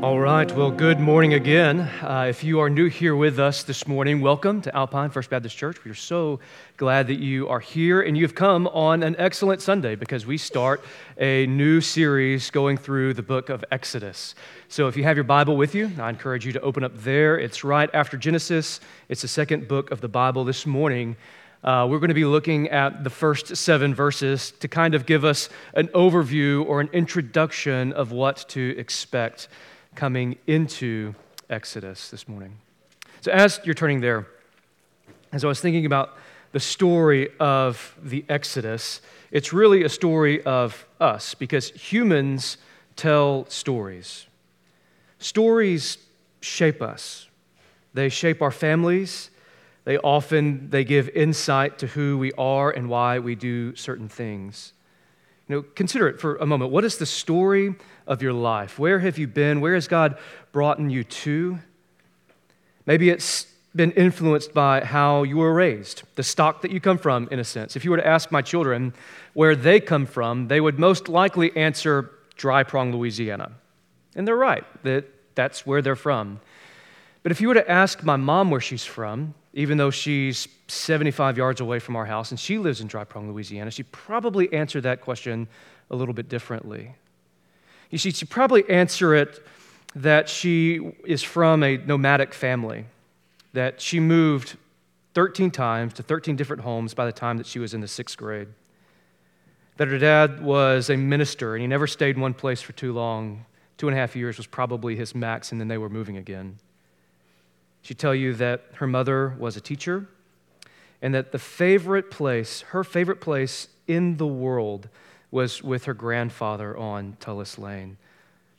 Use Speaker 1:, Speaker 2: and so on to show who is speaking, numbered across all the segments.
Speaker 1: All right, well, good morning again. Uh, if you are new here with us this morning, welcome to Alpine First Baptist Church. We are so glad that you are here and you've come on an excellent Sunday because we start a new series going through the book of Exodus. So if you have your Bible with you, I encourage you to open up there. It's right after Genesis, it's the second book of the Bible this morning. Uh, we're going to be looking at the first seven verses to kind of give us an overview or an introduction of what to expect coming into Exodus this morning. So, as you're turning there, as I was thinking about the story of the Exodus, it's really a story of us because humans tell stories. Stories shape us. They shape our families. They often they give insight to who we are and why we do certain things. You know, consider it for a moment. What is the story of your life? Where have you been? Where has God brought you to? Maybe it's been influenced by how you were raised, the stock that you come from, in a sense. If you were to ask my children where they come from, they would most likely answer Dry Prong, Louisiana. And they're right, that that's where they're from. But if you were to ask my mom where she's from, even though she's 75 yards away from our house and she lives in Dry Prong, Louisiana, she'd probably answered that question a little bit differently. You see, she'd probably answer it that she is from a nomadic family, that she moved 13 times to 13 different homes by the time that she was in the sixth grade. That her dad was a minister and he never stayed in one place for too long. Two and a half years was probably his max, and then they were moving again. She'd tell you that her mother was a teacher and that the favorite place, her favorite place in the world, was with her grandfather on Tullis Lane,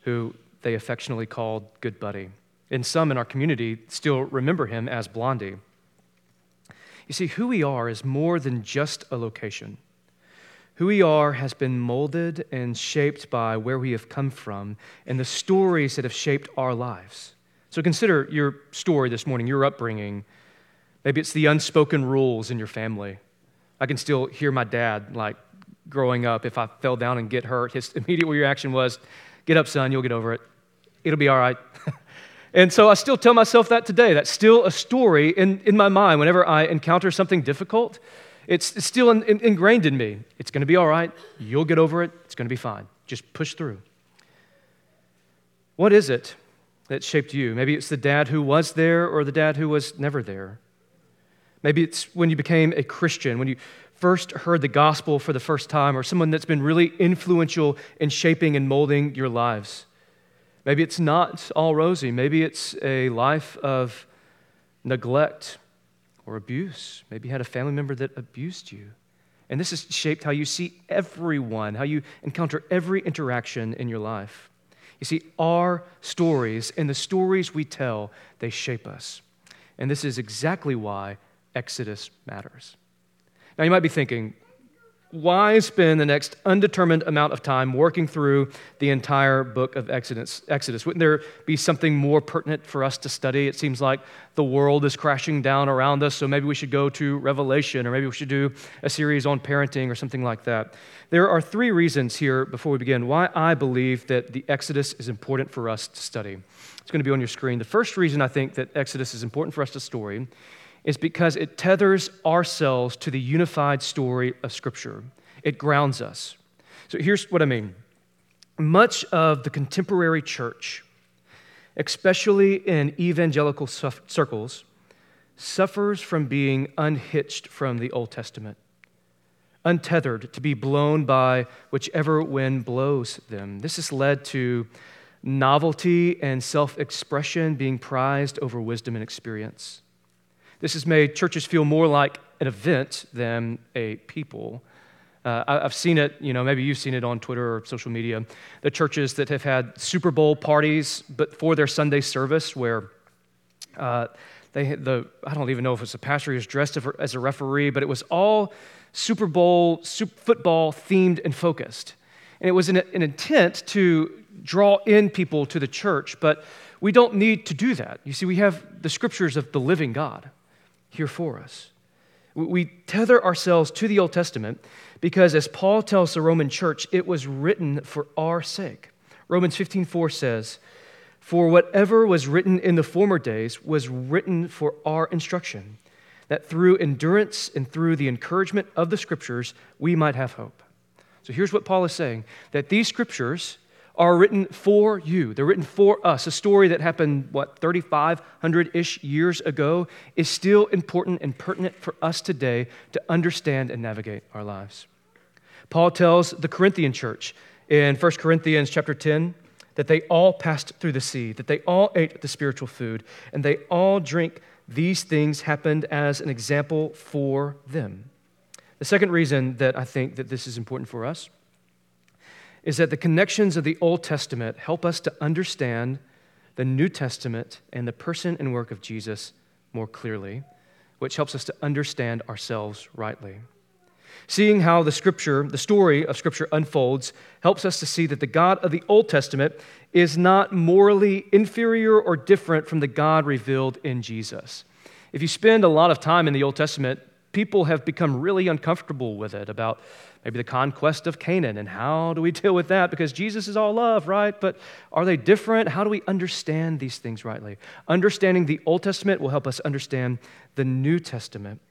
Speaker 1: who they affectionately called Good Buddy. And some in our community still remember him as Blondie. You see, who we are is more than just a location. Who we are has been molded and shaped by where we have come from and the stories that have shaped our lives. So consider your story this morning, your upbringing. Maybe it's the unspoken rules in your family. I can still hear my dad like growing up, if I fell down and get hurt, his immediate reaction was, Get up, son, you'll get over it. It'll be all right. and so I still tell myself that today. That's still a story in, in my mind whenever I encounter something difficult. It's, it's still in, in, ingrained in me. It's going to be all right. You'll get over it. It's going to be fine. Just push through. What is it that shaped you? Maybe it's the dad who was there or the dad who was never there. Maybe it's when you became a Christian, when you first heard the gospel for the first time, or someone that's been really influential in shaping and molding your lives. Maybe it's not all rosy. Maybe it's a life of neglect or abuse. Maybe you had a family member that abused you. And this has shaped how you see everyone, how you encounter every interaction in your life. You see, our stories and the stories we tell, they shape us. And this is exactly why Exodus matters. Now, you might be thinking, why spend the next undetermined amount of time working through the entire book of Exodus? Exodus? Wouldn't there be something more pertinent for us to study? It seems like the world is crashing down around us, so maybe we should go to Revelation, or maybe we should do a series on parenting or something like that. There are three reasons here before we begin why I believe that the Exodus is important for us to study. It's going to be on your screen. The first reason I think that Exodus is important for us to story is because it tethers ourselves to the unified story of Scripture. It grounds us. So here's what I mean much of the contemporary church, especially in evangelical circles, suffers from being unhitched from the Old Testament, untethered to be blown by whichever wind blows them. This has led to novelty and self expression being prized over wisdom and experience. This has made churches feel more like an event than a people. Uh, I've seen it, you know, maybe you've seen it on Twitter or social media. The churches that have had Super Bowl parties, but for their Sunday service, where uh, they the, I don't even know if it's a pastor who's dressed as a referee, but it was all Super Bowl, super football themed and focused. And it was an, an intent to draw in people to the church, but we don't need to do that. You see, we have the scriptures of the living God here for us. We tether ourselves to the Old Testament because, as Paul tells the Roman church, it was written for our sake. Romans 15:4 says, For whatever was written in the former days was written for our instruction, that through endurance and through the encouragement of the scriptures we might have hope. So here's what Paul is saying that these scriptures are written for you. They're written for us. A story that happened, what, 3,500 ish years ago is still important and pertinent for us today to understand and navigate our lives. Paul tells the Corinthian church in 1 Corinthians chapter 10 that they all passed through the sea, that they all ate the spiritual food, and they all drink these things happened as an example for them. The second reason that I think that this is important for us is that the connections of the Old Testament help us to understand the New Testament and the person and work of Jesus more clearly, which helps us to understand ourselves rightly. Seeing how the scripture, the story of scripture unfolds, helps us to see that the God of the Old Testament is not morally inferior or different from the God revealed in Jesus. If you spend a lot of time in the Old Testament, people have become really uncomfortable with it about maybe the conquest of Canaan and how do we deal with that? Because Jesus is all love, right? But are they different? How do we understand these things rightly? Understanding the Old Testament will help us understand the New Testament.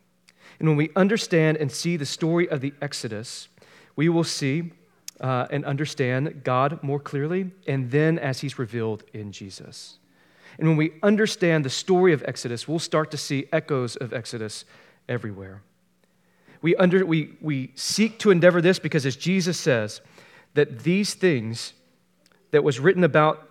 Speaker 1: And when we understand and see the story of the Exodus, we will see uh, and understand God more clearly, and then as He's revealed in Jesus. And when we understand the story of Exodus, we'll start to see echoes of Exodus everywhere. We, under, we, we seek to endeavor this because, as Jesus says, that these things that was written about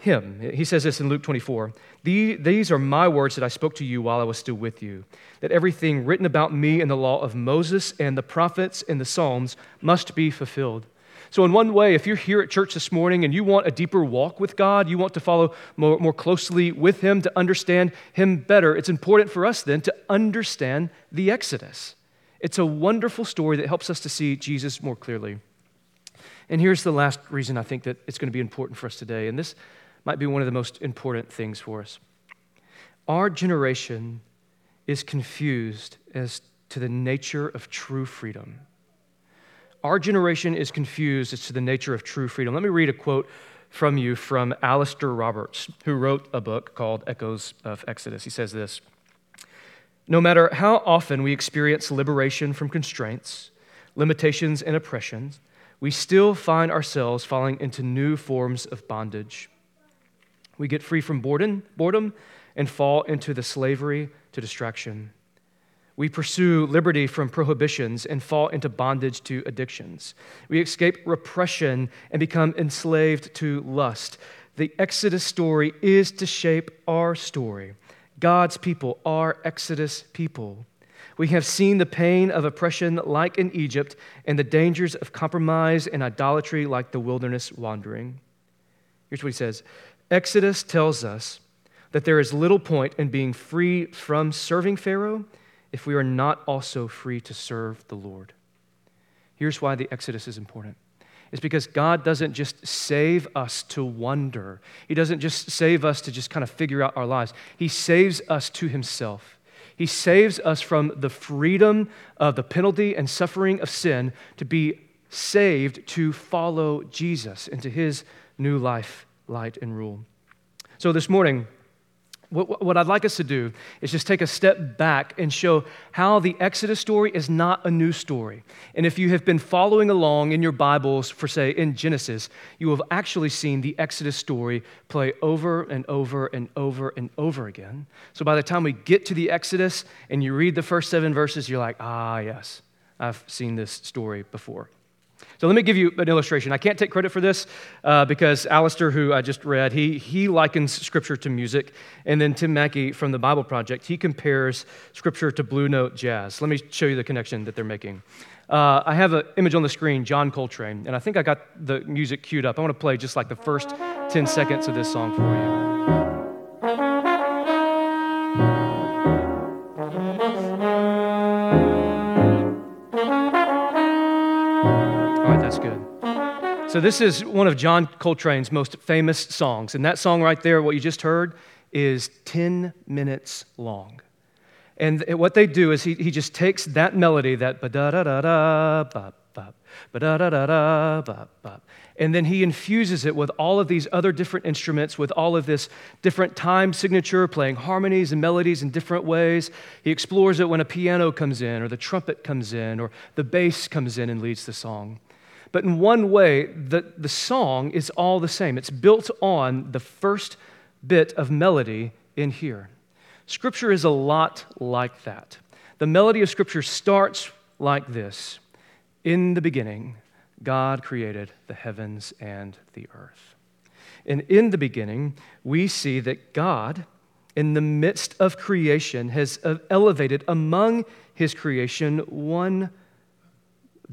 Speaker 1: him. He says this in Luke 24 These are my words that I spoke to you while I was still with you, that everything written about me in the law of Moses and the prophets and the Psalms must be fulfilled. So, in one way, if you're here at church this morning and you want a deeper walk with God, you want to follow more, more closely with Him, to understand Him better, it's important for us then to understand the Exodus. It's a wonderful story that helps us to see Jesus more clearly. And here's the last reason I think that it's going to be important for us today. And this might be one of the most important things for us. Our generation is confused as to the nature of true freedom. Our generation is confused as to the nature of true freedom. Let me read a quote from you from Alastair Roberts, who wrote a book called Echoes of Exodus. He says this No matter how often we experience liberation from constraints, limitations, and oppressions, we still find ourselves falling into new forms of bondage. We get free from boredom, and fall into the slavery to distraction. We pursue liberty from prohibitions and fall into bondage to addictions. We escape repression and become enslaved to lust. The Exodus story is to shape our story. God's people are Exodus people. We have seen the pain of oppression like in Egypt and the dangers of compromise and idolatry like the wilderness wandering. Here's what he says Exodus tells us that there is little point in being free from serving Pharaoh if we are not also free to serve the Lord. Here's why the Exodus is important. It's because God doesn't just save us to wonder. He doesn't just save us to just kind of figure out our lives. He saves us to Himself. He saves us from the freedom of the penalty and suffering of sin to be saved to follow Jesus into His new life light, and rule. So this morning, what, what, I'd like us to do is just take a step back and show how the Exodus story is not a new story. And if you have been following along in your Bibles for, say, in Genesis, you have actually seen the Exodus story play over and over and over and over again. So by the time we get to the Exodus and you read the first seven verses, you're like, ah, yes, I've seen this story before. So let me give you an illustration. I can't take credit for this uh, because Alastair, who I just read, he, he likens Scripture to music. And then Tim Mackie from the Bible Project, he compares Scripture to Blue Note jazz. Let me show you the connection that they're making. Uh, I have an image on the screen, John Coltrane, and I think I got the music queued up. I want to play just like the first 10 seconds of this song for you. So, this is one of John Coltrane's most famous songs. And that song right there, what you just heard, is 10 minutes long. And what they do is he, he just takes that melody, that ba da da da da, ba ba ba da da da da, ba ba, and then he infuses it with all of these other different instruments, with all of this different time signature, playing harmonies and melodies in different ways. He explores it when a piano comes in, or the trumpet comes in, or the bass comes in and leads the song. But in one way, the, the song is all the same. It's built on the first bit of melody in here. Scripture is a lot like that. The melody of Scripture starts like this In the beginning, God created the heavens and the earth. And in the beginning, we see that God, in the midst of creation, has uh, elevated among his creation one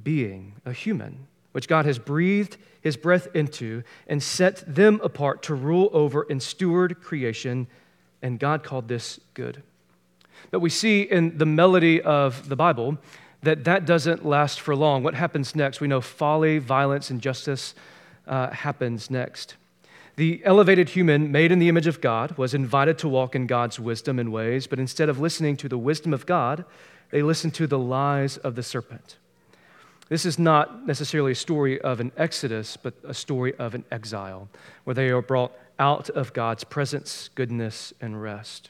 Speaker 1: being, a human, which God has breathed his breath into and set them apart to rule over and steward creation. And God called this good. But we see in the melody of the Bible that that doesn't last for long. What happens next? We know folly, violence, injustice uh, happens next. The elevated human, made in the image of God, was invited to walk in God's wisdom and ways, but instead of listening to the wisdom of God, they listened to the lies of the serpent. This is not necessarily a story of an exodus, but a story of an exile, where they are brought out of God's presence, goodness, and rest.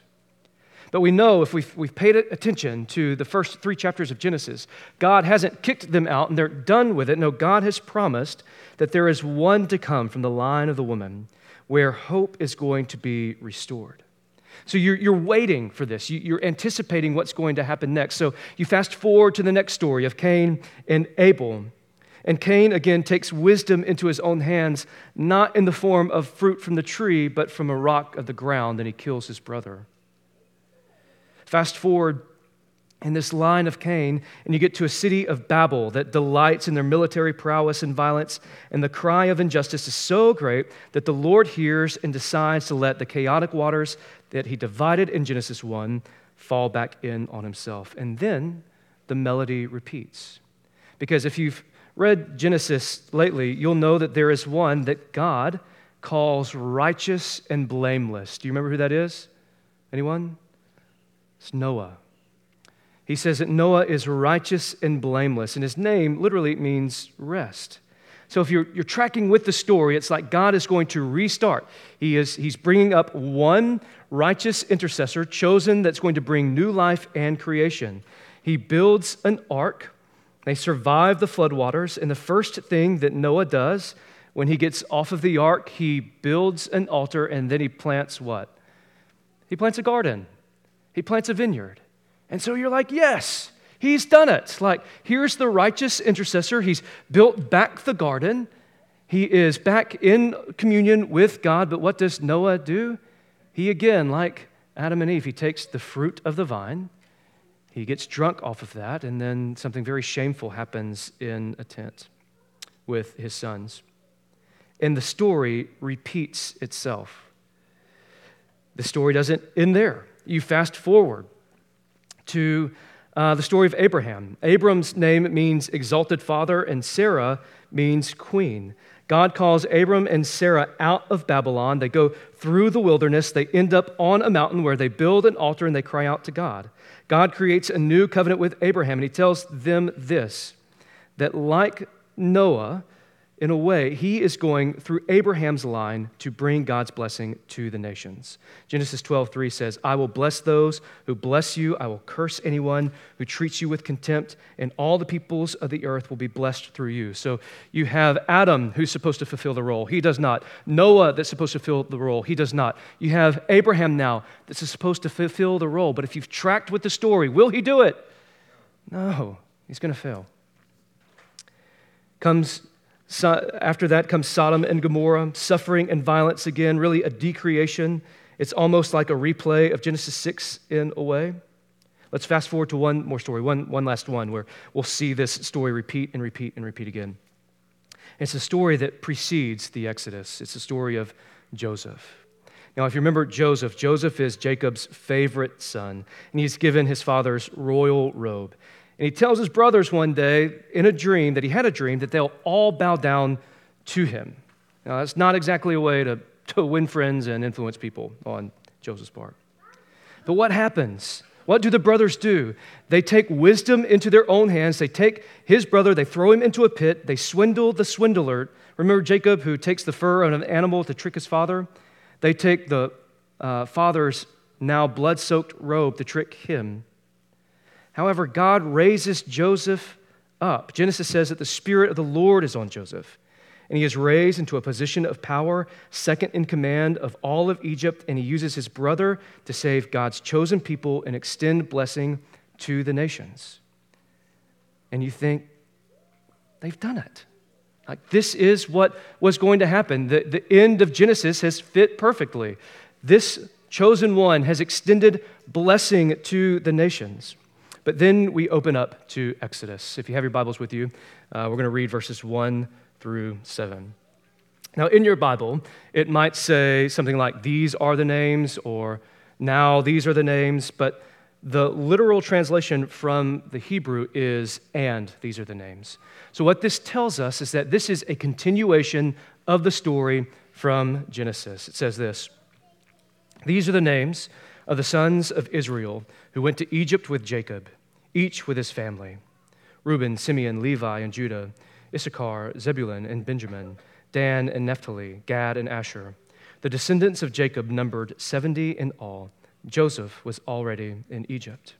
Speaker 1: But we know if we've, we've paid attention to the first three chapters of Genesis, God hasn't kicked them out and they're done with it. No, God has promised that there is one to come from the line of the woman where hope is going to be restored. So you're, you're waiting for this. You, you're anticipating what's going to happen next. So you fast forward to the next story of Cain and Abel. And Cain again takes wisdom into his own hands, not in the form of fruit from the tree, but from a rock of the ground, and he kills his brother. Fast forward in this line of Cain, and you get to a city of Babel that delights in their military prowess and violence, and the cry of injustice is so great that the Lord hears and decides to let the chaotic waters that he divided in Genesis 1 fall back in on himself. And then the melody repeats. Because if you've read Genesis lately, you'll know that there is one that God calls righteous and blameless. Do you remember who that is? Anyone? It's Noah. He says that Noah is righteous and blameless, and his name literally means rest. So if you're, you're tracking with the story, it's like God is going to restart. He is, he's bringing up one righteous intercessor chosen that's going to bring new life and creation. He builds an ark. They survive the floodwaters. And the first thing that Noah does when he gets off of the ark, he builds an altar and then he plants what? He plants a garden. He plants a vineyard. And so you're like, yes, he's done it. Like, here's the righteous intercessor. He's built back the garden. He is back in communion with God. But what does Noah do? He again, like Adam and Eve, he takes the fruit of the vine. He gets drunk off of that, and then something very shameful happens in a tent with his sons. And the story repeats itself. The story doesn't end there you fast forward to uh, the story of Abraham. Abram's name means exalted father, and Sarah means queen. God calls Abram and Sarah out of Babylon. They go through the wilderness. They end up on a mountain where they build an altar and they cry out to God. God creates a new covenant with Abraham, and he tells them this that, like Noah, in a way, he is going through Abraham's line to bring God's blessing to the nations. Genesis 12, 3 says, I will bless those who bless you. I will curse anyone who treats you with contempt, and all the peoples of the earth will be blessed through you. So you have Adam, who's supposed to fulfill the role. He does not. Noah, that's supposed to fill the role. He does not. You have Abraham now, that's supposed to fulfill the role. But if you've tracked with the story, will he do it? No, he's going to fail. Comes so after that comes Sodom and Gomorrah, suffering and violence again, really a decreation. It's almost like a replay of Genesis 6 in a way. Let's fast forward to one more story, one, one last one, where we'll see this story repeat and repeat and repeat again. It's a story that precedes the Exodus. It's the story of Joseph. Now, if you remember Joseph, Joseph is Jacob's favorite son, and he's given his father's royal robe. And he tells his brothers one day in a dream that he had a dream that they'll all bow down to him. Now, that's not exactly a way to, to win friends and influence people on Joseph's part. But what happens? what do the brothers do? They take wisdom into their own hands. They take his brother, they throw him into a pit, they swindle the swindler. Remember Jacob, who takes the fur of an animal to trick his father? They take the uh, father's now blood soaked robe to trick him. However, God raises Joseph up. Genesis says that the Spirit of the Lord is on Joseph, and he is raised into a position of power, second in command of all of Egypt, and he uses his brother to save God's chosen people and extend blessing to the nations. And you think, they've done it. Like, this is what was going to happen. The, the end of Genesis has fit perfectly. This chosen one has extended blessing to the nations. But then we open up to Exodus. If you have your Bibles with you, uh, we're going to read verses 1 through 7. Now, in your Bible, it might say something like, These are the names, or Now these are the names, but the literal translation from the Hebrew is, And these are the names. So, what this tells us is that this is a continuation of the story from Genesis. It says this These are the names of the sons of Israel who went to Egypt with Jacob, each with his family Reuben, Simeon, Levi, and Judah, Issachar, Zebulun, and Benjamin, Dan and Naphtali, Gad and Asher. The descendants of Jacob numbered 70 in all. Joseph was already in Egypt.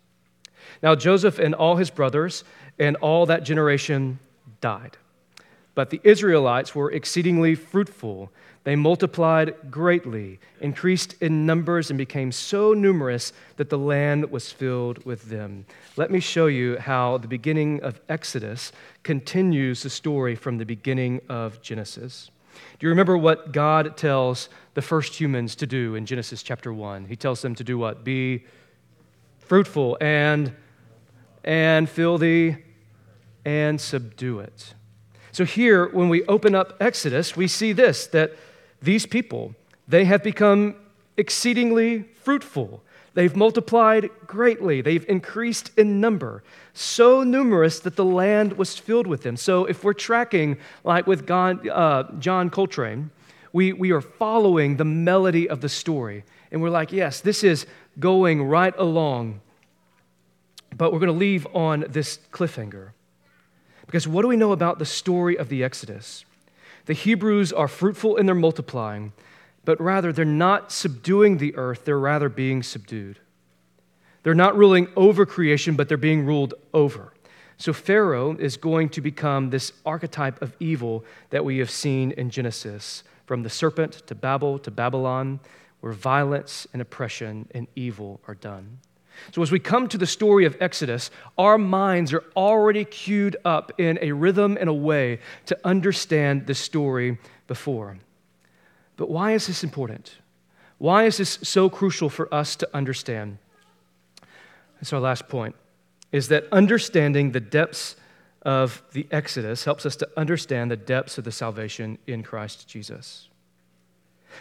Speaker 1: Now, Joseph and all his brothers and all that generation died. But the Israelites were exceedingly fruitful. They multiplied greatly, increased in numbers, and became so numerous that the land was filled with them. Let me show you how the beginning of Exodus continues the story from the beginning of Genesis. Do you remember what God tells the first humans to do in Genesis chapter 1? He tells them to do what? Be fruitful and and fill the and subdue it. So here, when we open up Exodus, we see this that these people, they have become exceedingly fruitful. They've multiplied greatly. They've increased in number, so numerous that the land was filled with them. So, if we're tracking, like with God, uh, John Coltrane, we, we are following the melody of the story. And we're like, yes, this is going right along. But we're going to leave on this cliffhanger. Because what do we know about the story of the Exodus? The Hebrews are fruitful and they're multiplying, but rather they're not subduing the earth, they're rather being subdued. They're not ruling over creation, but they're being ruled over. So Pharaoh is going to become this archetype of evil that we have seen in Genesis, from the serpent to Babel to Babylon, where violence and oppression and evil are done. So, as we come to the story of Exodus, our minds are already queued up in a rhythm and a way to understand the story before. But why is this important? Why is this so crucial for us to understand? That's our last point, is that understanding the depths of the Exodus helps us to understand the depths of the salvation in Christ Jesus.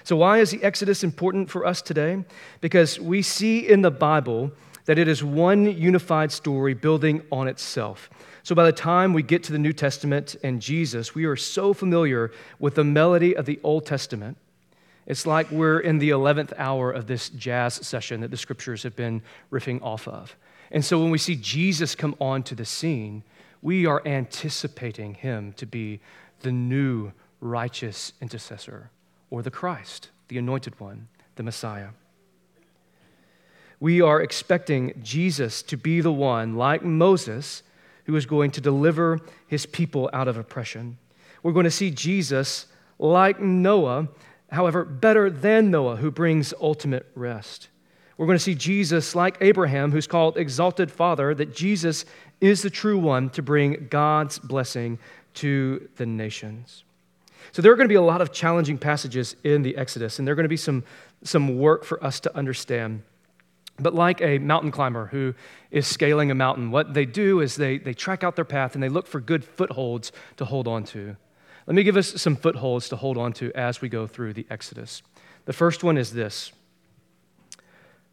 Speaker 1: So, why is the Exodus important for us today? Because we see in the Bible that it is one unified story building on itself. So by the time we get to the New Testament and Jesus, we are so familiar with the melody of the Old Testament. It's like we're in the 11th hour of this jazz session that the scriptures have been riffing off of. And so when we see Jesus come onto the scene, we are anticipating him to be the new righteous intercessor or the Christ, the anointed one, the Messiah we are expecting Jesus to be the one, like Moses, who is going to deliver his people out of oppression. We're going to see Jesus, like Noah, however, better than Noah, who brings ultimate rest. We're going to see Jesus, like Abraham, who's called exalted father, that Jesus is the true one to bring God's blessing to the nations. So there are going to be a lot of challenging passages in the Exodus, and there are going to be some, some work for us to understand. But like a mountain climber who is scaling a mountain, what they do is they, they track out their path and they look for good footholds to hold on to. Let me give us some footholds to hold on to as we go through the Exodus. The first one is this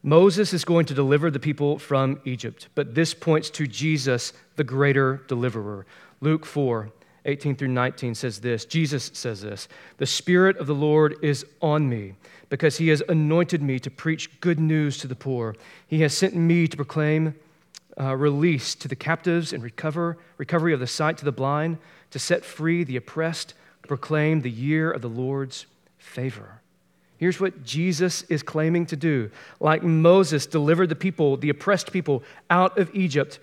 Speaker 1: Moses is going to deliver the people from Egypt, but this points to Jesus, the greater deliverer. Luke 4 18 through 19 says this Jesus says this The Spirit of the Lord is on me because he has anointed me to preach good news to the poor. He has sent me to proclaim uh, release to the captives and recover, recovery of the sight to the blind, to set free the oppressed, proclaim the year of the Lord's favor. Here's what Jesus is claiming to do. Like Moses delivered the people, the oppressed people, out of Egypt,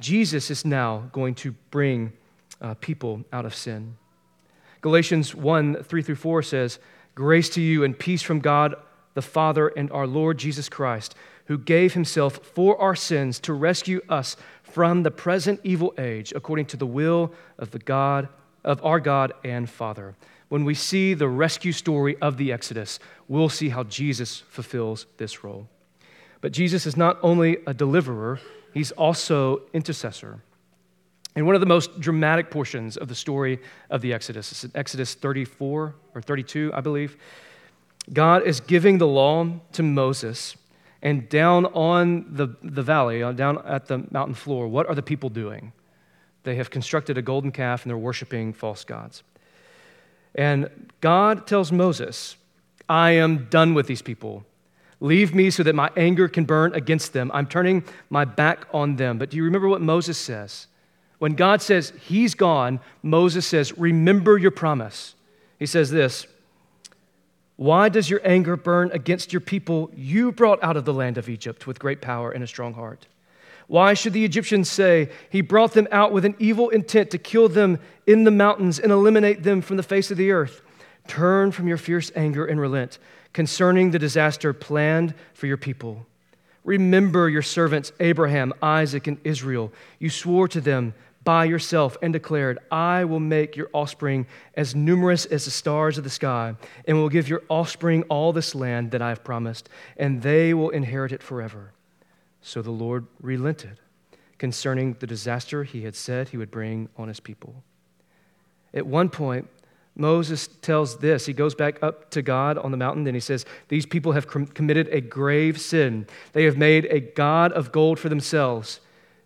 Speaker 1: Jesus is now going to bring uh, people out of sin. Galatians 1 3 through 4 says, Grace to you and peace from God the Father and our Lord Jesus Christ, who gave himself for our sins to rescue us from the present evil age, according to the will of the God of our God and Father. When we see the rescue story of the Exodus, we'll see how Jesus fulfills this role. But Jesus is not only a deliverer, he's also intercessor. And one of the most dramatic portions of the story of the Exodus is Exodus 34 or 32, I believe. God is giving the law to Moses, and down on the, the valley, uh, down at the mountain floor, what are the people doing? They have constructed a golden calf and they're worshiping false gods. And God tells Moses, I am done with these people. Leave me so that my anger can burn against them. I'm turning my back on them. But do you remember what Moses says? When God says he's gone, Moses says, Remember your promise. He says this Why does your anger burn against your people you brought out of the land of Egypt with great power and a strong heart? Why should the Egyptians say, He brought them out with an evil intent to kill them in the mountains and eliminate them from the face of the earth? Turn from your fierce anger and relent concerning the disaster planned for your people. Remember your servants Abraham, Isaac, and Israel. You swore to them by yourself and declared, I will make your offspring as numerous as the stars of the sky, and will give your offspring all this land that I have promised, and they will inherit it forever. So the Lord relented concerning the disaster he had said he would bring on his people. At one point, Moses tells this. He goes back up to God on the mountain and he says, These people have com- committed a grave sin. They have made a God of gold for themselves.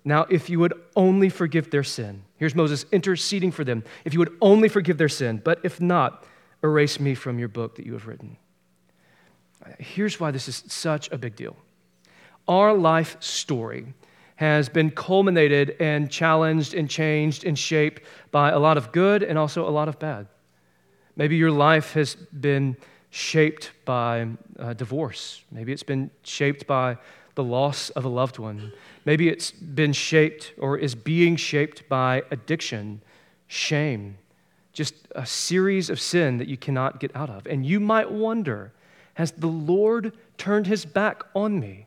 Speaker 1: Now, if you would only forgive their sin, here's Moses interceding for them. If you would only forgive their sin, but if not, erase me from your book that you have written. Here's why this is such a big deal our life story has been culminated and challenged and changed and shaped by a lot of good and also a lot of bad. Maybe your life has been shaped by uh, divorce. Maybe it's been shaped by the loss of a loved one. Maybe it's been shaped or is being shaped by addiction, shame, just a series of sin that you cannot get out of. And you might wonder has the Lord turned his back on me?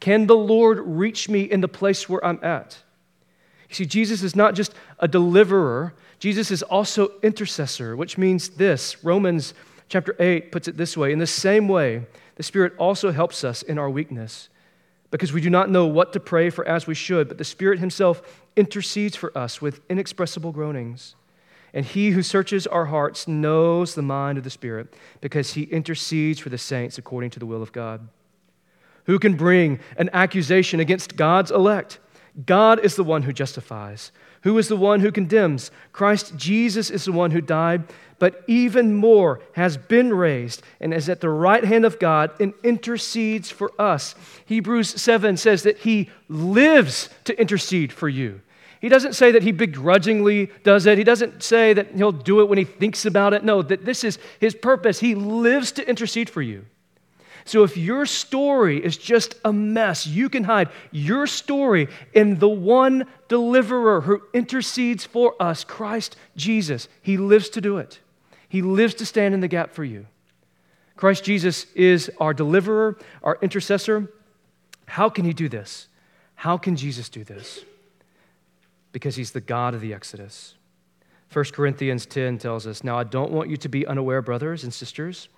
Speaker 1: Can the Lord reach me in the place where I'm at? You see, Jesus is not just a deliverer, Jesus is also intercessor, which means this. Romans chapter 8 puts it this way In the same way, the Spirit also helps us in our weakness, because we do not know what to pray for as we should, but the Spirit Himself intercedes for us with inexpressible groanings. And He who searches our hearts knows the mind of the Spirit, because He intercedes for the saints according to the will of God. Who can bring an accusation against God's elect? God is the one who justifies. Who is the one who condemns? Christ Jesus is the one who died, but even more has been raised and is at the right hand of God and intercedes for us. Hebrews 7 says that he lives to intercede for you. He doesn't say that he begrudgingly does it. He doesn't say that he'll do it when he thinks about it. No, that this is his purpose. He lives to intercede for you. So if your story is just a mess, you can hide your story in the one deliverer who intercedes for us, Christ Jesus. He lives to do it, He lives to stand in the gap for you. Christ Jesus is our deliverer, our intercessor. How can He do this? How can Jesus do this? Because He's the God of the Exodus. 1 Corinthians 10 tells us, Now I don't want you to be unaware, brothers and sisters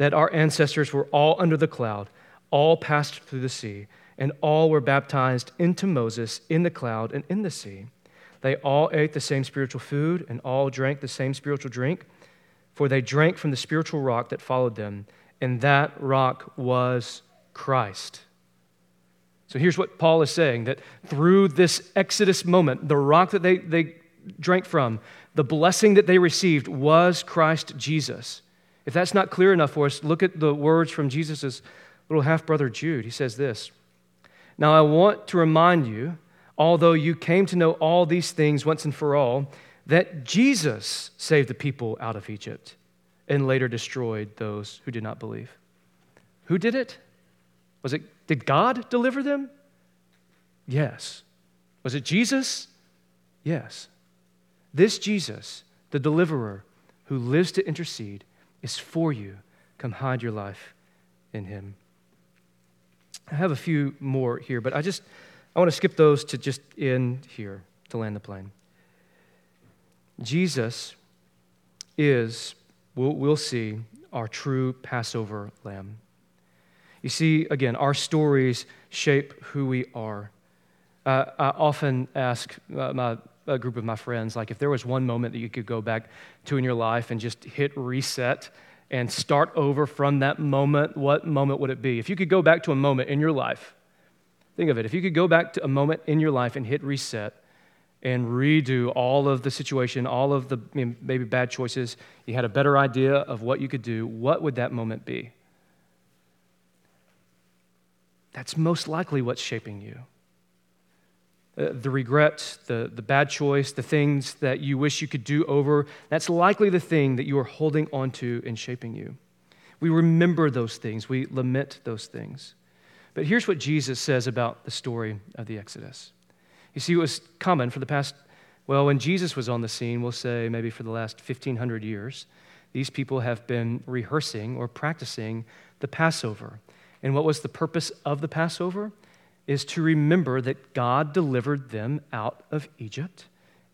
Speaker 1: that our ancestors were all under the cloud, all passed through the sea, and all were baptized into Moses in the cloud and in the sea. They all ate the same spiritual food and all drank the same spiritual drink, for they drank from the spiritual rock that followed them, and that rock was Christ. So here's what Paul is saying that through this Exodus moment, the rock that they, they drank from, The blessing that they received was Christ Jesus. If that's not clear enough for us, look at the words from Jesus' little half brother Jude. He says this Now I want to remind you, although you came to know all these things once and for all, that Jesus saved the people out of Egypt and later destroyed those who did not believe. Who did it? Was it did God deliver them? Yes. Was it Jesus? Yes. This Jesus, the deliverer who lives to intercede, is for you. Come hide your life in him. I have a few more here, but I just I want to skip those to just end here to land the plane. Jesus is, we'll, we'll see, our true Passover lamb. You see, again, our stories shape who we are. Uh, I often ask uh, my, a group of my friends, like, if there was one moment that you could go back to in your life and just hit reset and start over from that moment, what moment would it be? If you could go back to a moment in your life, think of it. If you could go back to a moment in your life and hit reset and redo all of the situation, all of the maybe bad choices, you had a better idea of what you could do, what would that moment be? That's most likely what's shaping you. Uh, the regret, the, the bad choice, the things that you wish you could do over, that's likely the thing that you are holding on to and shaping you. We remember those things, we lament those things. But here's what Jesus says about the story of the Exodus. You see, it was common for the past, well, when Jesus was on the scene, we'll say maybe for the last 1,500 years, these people have been rehearsing or practicing the Passover. And what was the purpose of the Passover? Is to remember that God delivered them out of Egypt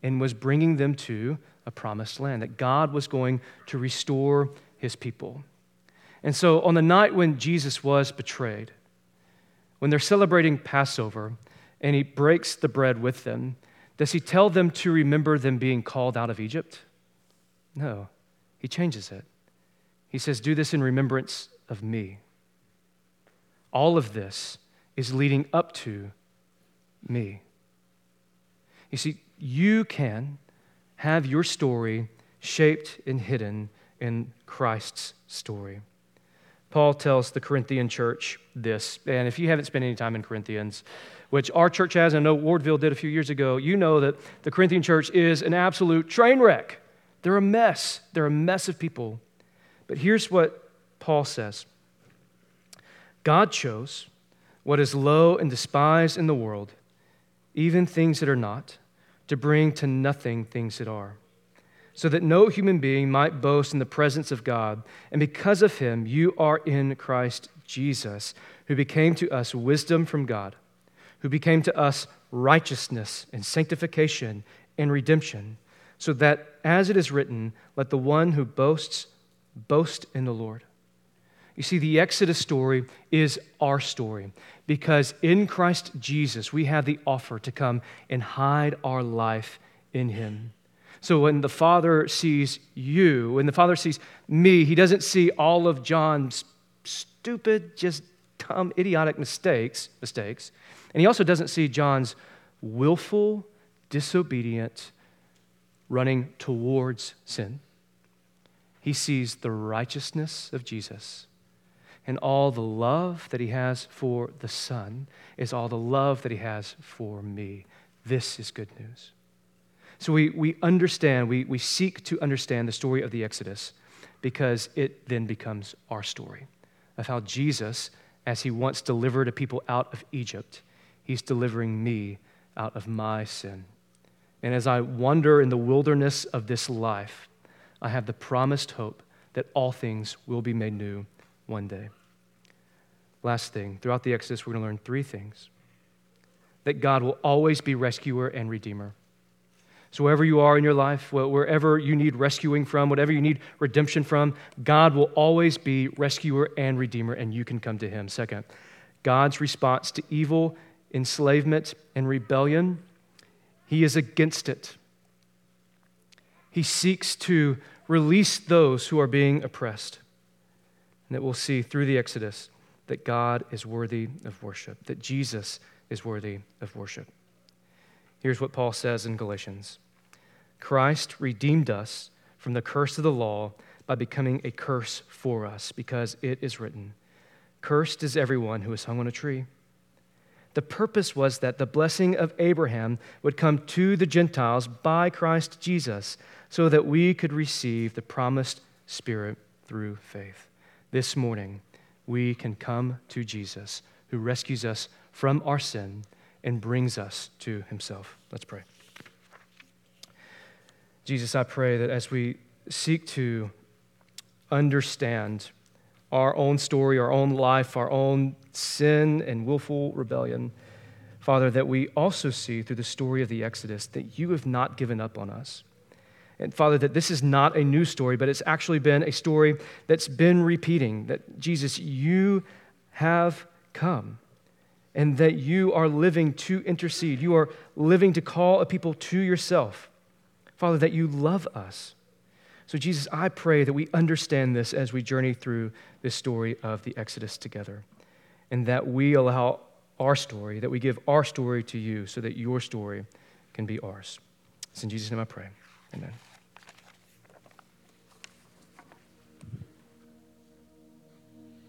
Speaker 1: and was bringing them to a promised land, that God was going to restore his people. And so on the night when Jesus was betrayed, when they're celebrating Passover, and he breaks the bread with them, does he tell them to remember them being called out of Egypt? No, he changes it. He says, Do this in remembrance of me. All of this is leading up to me. You see, you can have your story shaped and hidden in Christ's story. Paul tells the Corinthian church this, and if you haven't spent any time in Corinthians, which our church has, I know Wardville did a few years ago, you know that the Corinthian church is an absolute train wreck. They're a mess. They're a mess of people. But here's what Paul says God chose what is low and despised in the world, even things that are not, to bring to nothing things that are, so that no human being might boast in the presence of God. And because of him, you are in Christ Jesus, who became to us wisdom from God who became to us righteousness and sanctification and redemption, so that, as it is written, let the one who boasts boast in the Lord. You see, the Exodus story is our story because in Christ Jesus we have the offer to come and hide our life in Him. So when the Father sees you, when the Father sees me, He doesn't see all of John's stupid, just dumb, idiotic mistakes, mistakes. And he also doesn't see John's willful, disobedient running towards sin. He sees the righteousness of Jesus. And all the love that he has for the Son is all the love that he has for me. This is good news. So we, we understand, we, we seek to understand the story of the Exodus because it then becomes our story of how Jesus, as he once delivered a people out of Egypt, He's delivering me out of my sin. And as I wander in the wilderness of this life, I have the promised hope that all things will be made new one day. Last thing, throughout the Exodus, we're going to learn three things that God will always be rescuer and redeemer. So, wherever you are in your life, wherever you need rescuing from, whatever you need redemption from, God will always be rescuer and redeemer, and you can come to Him. Second, God's response to evil enslavement, and rebellion, he is against it. He seeks to release those who are being oppressed. And that we'll see through the Exodus that God is worthy of worship, that Jesus is worthy of worship. Here's what Paul says in Galatians Christ redeemed us from the curse of the law by becoming a curse for us, because it is written, Cursed is everyone who is hung on a tree. The purpose was that the blessing of Abraham would come to the Gentiles by Christ Jesus, so that we could receive the promised Spirit through faith. This morning, we can come to Jesus, who rescues us from our sin and brings us to himself. Let's pray. Jesus, I pray that as we seek to understand our own story, our own life, our own sin and willful rebellion, Father, that we also see through the story of the Exodus that you have not given up on us. And Father, that this is not a new story, but it's actually been a story that's been repeating. That Jesus, you have come, and that you are living to intercede. You are living to call a people to yourself. Father, that you love us. So, Jesus, I pray that we understand this as we journey through this story of the Exodus together, and that we allow our story, that we give our story to you so that your story can be ours. It's in Jesus' name I pray. Amen.